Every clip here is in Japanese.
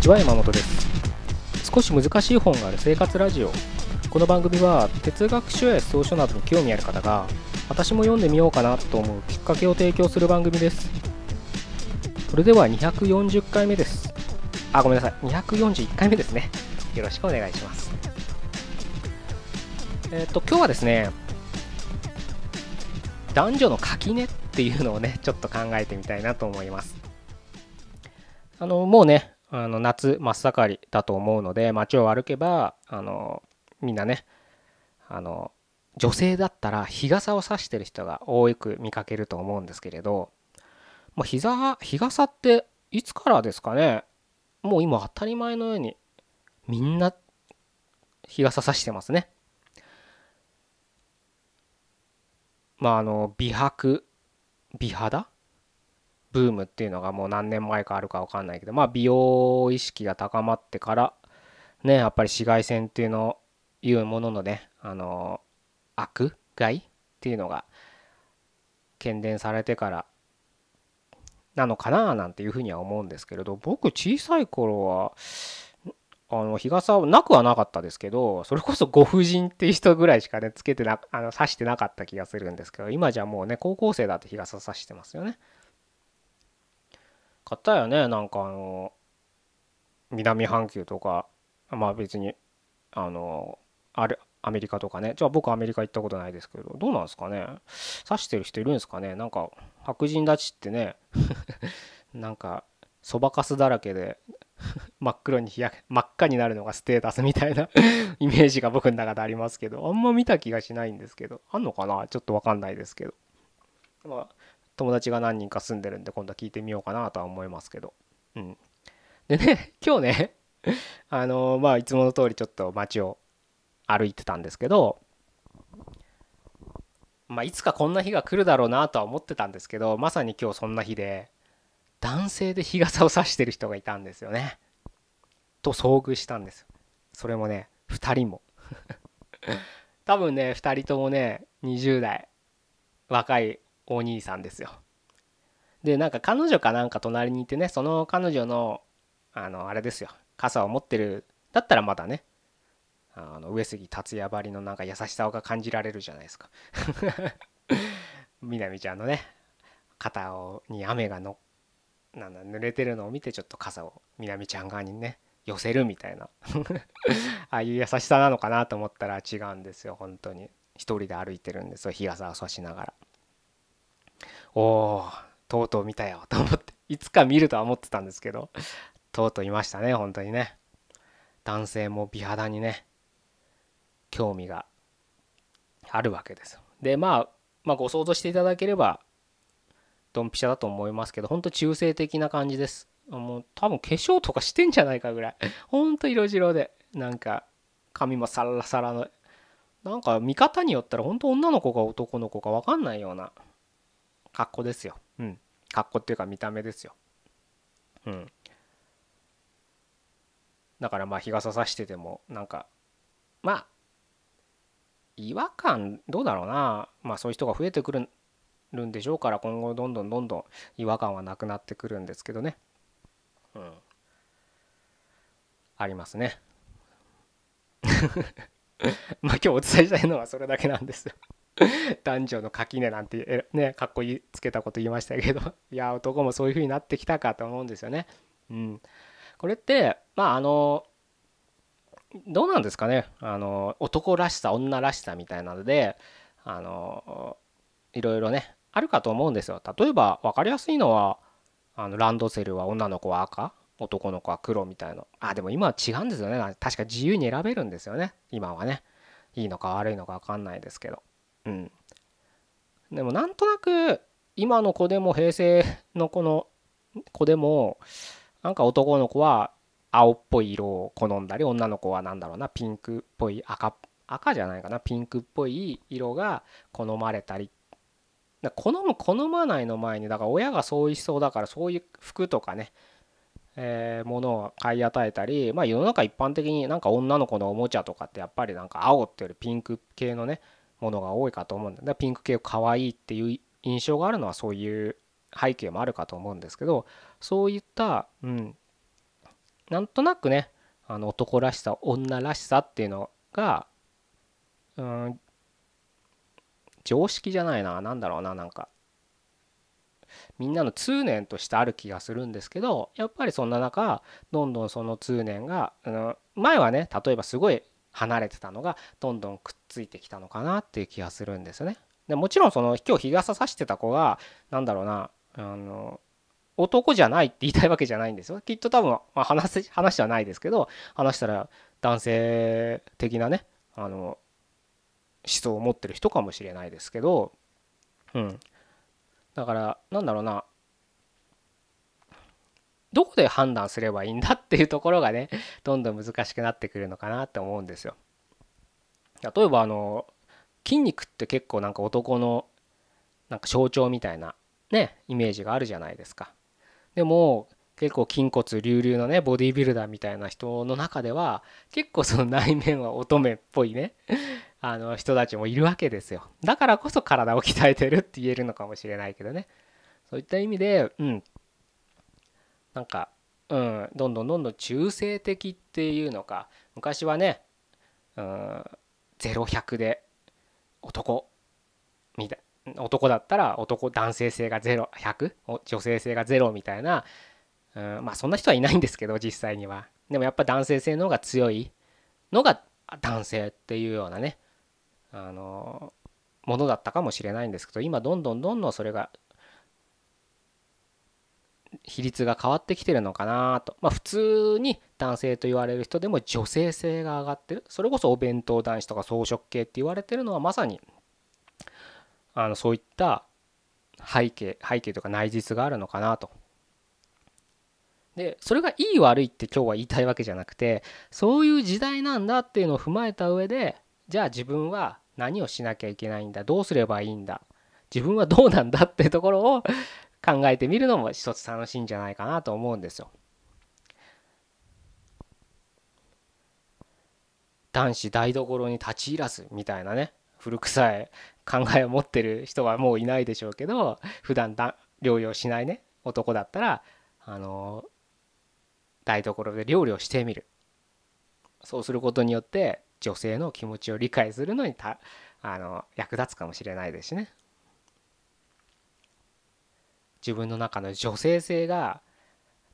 ちは山本です。少し難しい本がある生活ラジオ。この番組は哲学書や草書などに興味ある方が私も読んでみようかなと思うきっかけを提供する番組です。それでは240回目です。あごめんなさい。241回目ですね。よろしくお願いします。えっ、と今日はですね男女の垣根っていうのをねちょっと考えてみたいなと思います。あのもうねあの夏真っ盛りだと思うので街を歩けばあのみんなねあの女性だったら日傘を差してる人が多く見かけると思うんですけれどもう日日傘っていつからですかね？もう今当たり前のようにみんな日傘差してますね。まああの美白美肌？ブームっていうのがもう何年前かあるか分かんないけどまあ美容意識が高まってからねやっぱり紫外線っていうのいうもののねあの悪害っていうのが懸念されてからなのかななんていうふうには思うんですけれど僕小さい頃はあの日傘はなくはなかったですけどそれこそご婦人っていう人ぐらいしかねつけてなあの刺してなかった気がするんですけど今じゃもうね高校生だと日傘差してますよね。買ったよねなんかあの南半球とか。まあ別にあのあれアメリカとかね。じゃあ僕アメリカ行ったことないですけどどうなんですかね。刺してる人いるんですかね。なんか白人立ちってね。なんかそばかすだらけで真っ黒に日焼け真っ赤になるのがステータスみたいな イメージが僕の中でありますけどあんま見た気がしないんですけどあんのかな？ちょっと分かんないですけど。まあ友達が何人か住んでるんで今度は聞いてみようかなとは思いますけど。うん。でね 今日ね あのまあいつもの通りちょっと街を歩いてたんですけどまあいつかこんな日が来るだろうなとは思ってたんですけどまさに今日そんな日で男性で日傘を差してる人がいたんですよね。と遭遇したんですそれもね2人も。多分ね2人ともね20代若いお兄さんですよ。でなんか彼女かなんか隣にいてねその彼女のあのあれですよ。傘を持ってるだったらまだねあの上杉達也ばりのなんか優しさが感じられるじゃないですか。みなみちゃんのね肩をに雨がのなんだ濡れてるのを見てちょっと傘をみなみちゃん側にね寄せるみたいな。ああいう優しさなのかなと思ったら違うんですよ本当に。一人で歩いてるんですよ日傘を差しながら。おおとうとう見たよ と思って。いつか見るとは思ってたんですけど。とうとういましたね本当にね。男性も美肌にね興味があるわけです。でまあまあご想像していただければドンピシャだと思いますけどほんと中性的な感じです。もう多分化粧とかしてんじゃないかぐらい。ほんと色白でなんか髪もサラサラの。なんか見方によったら本当女の子か男の子か分かんないような格好ですよ。うん。格好っていうか見た目ですよ。うん。だからまあ日傘さしててもなんかまあ違和感どうだろうな。まあそういう人が増えてくるるんでしょうから今後どんどんどんどん違和感はなくなってくるんですけどね。うん。ありますね。まあ今日お伝えしたいのはそれだけなんです 男女の垣根なんてねかっこいいつけたこと言いましたけど いや男もそういう風になってきたかと思うんですよね。うん。これってまああのどうなんですかね。あの男らしさ女らしさみたいなのであのいろいろねあるかと思うんですよ。例えば分かりやすいのはあのランドセルは女の子は赤男の子は黒みたいな。あでも今は違うんですよね。確か自由に選べるんですよね。今はね。いいのか悪いのか分かんないですけど。うん。でもなんとなく今の子でも平成の子の子でもなんか男の子は青っぽい色を好んだり女の子は何だろうなピンクっぽい赤赤じゃないかなピンクっぽい色が好まれたり。好む好まないの前にだから親がそうしそうだからそういう服とかねえ、ものを買い与えたりまあ世の中一般的になんか女の子のおもちゃとかってやっぱりなんか青っていうよりピンク系のねものが多いかと思うんでピンク系可愛いっていう印象があるのはそういう背景もあるかと思うんですけどそういった、うん、なんとなくねあの男らしさ女らしさっていうのがうん常識じゃないな何だろうななんか。みんなの通念としてある気がするんですけどやっぱりそんな中どんどんその通念があの前はね例えばすごい離れてたのがどんどんくっついてきたのかなっていう気がするんですよね。でもちろんその今日日傘さしてた子が何だろうなあの男じゃないって言いたいわけじゃないんですよ。きっと多分、まあ、話す話はないですけど話したら男性的なねあの思想を持ってる人かもしれないですけど、うん、だからなんだろうなどこで判断すればいいんだっていうところがね どんどん難しくなってくるのかなって思うんですよ。例えばあの筋肉って結構なんか男のなんか象徴みたいなねイメージがあるじゃないですか。でも結構筋骨隆々のねボディービルダーみたいな人の中では結構その内面は乙女っぽいね あの人たちもいるわけですよだからこそ体を鍛えてるって言えるのかもしれないけどねそういった意味でうんなんかうんどんどんどんどん中性的っていうのか昔はねうん0100で男みたい男だったら男男性性が0100女性性が0みたいな、うん、まあそんな人はいないんですけど実際には。でもやっぱ男性性の方が強いのが男性っていうようなねあのものだったかもしれないんですけど今どんどんどんどんそれが比率が変わってきてるのかなとまあ普通に男性と言われる人でも女性性が上がってるそれこそお弁当男子とか草食系って言われてるのはまさにあのそういった背景背景とか内実があるのかなと。でそれがいい悪いって今日は言いたいわけじゃなくてそういう時代なんだっていうのを踏まえた上でじゃあ自分は何をしなきゃいけないんだどうすればいいんだ自分はどうなんだってところを考えてみるのも一つ楽しいんじゃないかなと思うんですよ。男子台所に立ち入らずみたいなね古臭い考えを持ってる人はもういないでしょうけど普段だ料理をしないね男だったらあの台所で料理をしてみるそうすることによって女性の気持ちを理解するのにたあの役立つかもしれないですしね自分の中の女性性が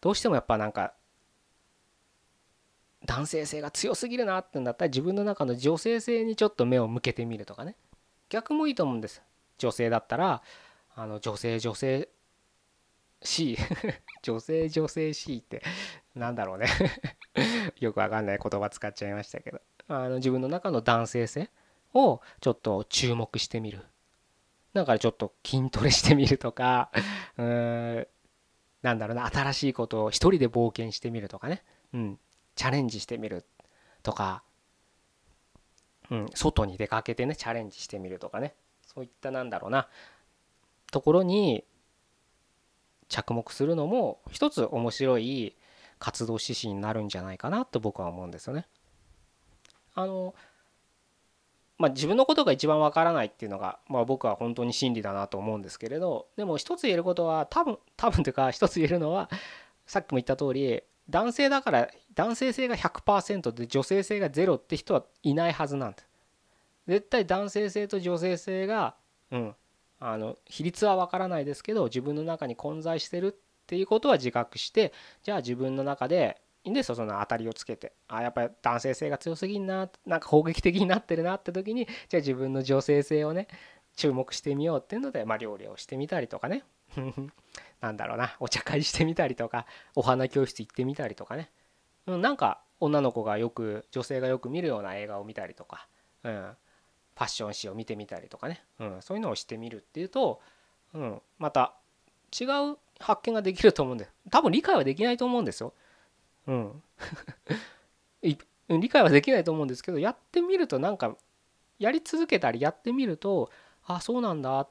どうしてもやっぱなんか男性性が強すぎるなってんだったら自分の中の女性性にちょっと目を向けてみるとかね。逆もいいと思うんです。女性だったらあの女性女性 C 女性女性 C ってなんだろうね。よくわかんない言葉使っちゃいましたけど。あの自分の中の男性性をちょっと注目してみる。だからちょっと筋トレしてみるとか うーんなんだろうな新しいことを一人で冒険してみるとかね、うん、チャレンジしてみるとか、うん、外に出かけてねチャレンジしてみるとかね。そういったなんだろうな。ところに着目するのも一つ面白い活動指針になるんじゃないかなと僕は思うんですよね。あのまあ、自分のことが一番わからないっていうのが、まあ、僕は本当に真理だなと思うんですけれどでも一つ言えることは多分多分というか一つ言えるのはさっきも言った通り男性だから男性性が100%で女性性が0って人はいないはずなんだ。絶対男性性と女性性がうんあの比率はわからないですけど自分の中に混在してるっていうことは自覚してじゃあ自分の中でいんですよその当たりをつけてあやっぱり男性性が強すぎんななんか攻撃的になってるなって時にじゃあ自分の女性性をね注目してみようっていうので、まあ、料理をしてみたりとかね。なんだろうなお茶会してみたりとかお花教室行ってみたりとかね、うん、なんか女の子がよく女性がよく見るような映画を見たりとか、うん、ファッション誌を見てみたりとかね、うん、そういうのをしてみるっていうと、うん、また違う発見ができると思うんで多分理解はできないと思うんですよ。うん。理解はできないと思うんですけどやってみるとなんかやり続けたりやってみるとあそうなんだ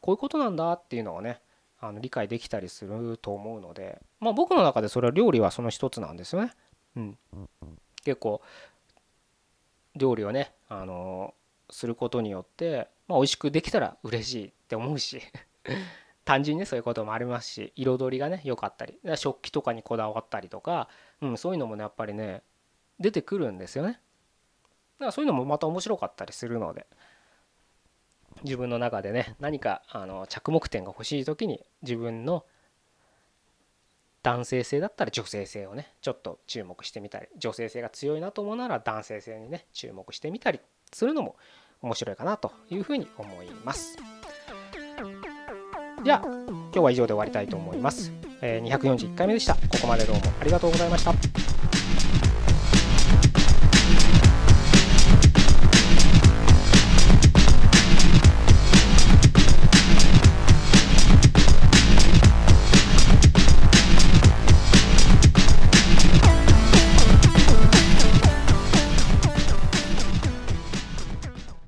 こういうことなんだっていうのをねあの理解できたりすると思うのでまあ僕の中でそれは料理はその一つなんですよね。うん、結構料理をねあのすることによって、まあ、美味しくできたら嬉しいって思うし。単純にそういうこともありますし彩りがね良かったり食器とかにこだわったりとか、うん、そういうのもねやっぱりね出てくるんですよねだからそういうのもまた面白かったりするので自分の中でね何かあの着目点が欲しい時に自分の男性性だったら女性性をねちょっと注目してみたり女性性が強いなと思うなら男性性にね注目してみたりするのも面白いかなというふうに思います。じゃあ今日は以上で終わりたいと思います。えー、241回目でした。ここまでどうもありがとうございました。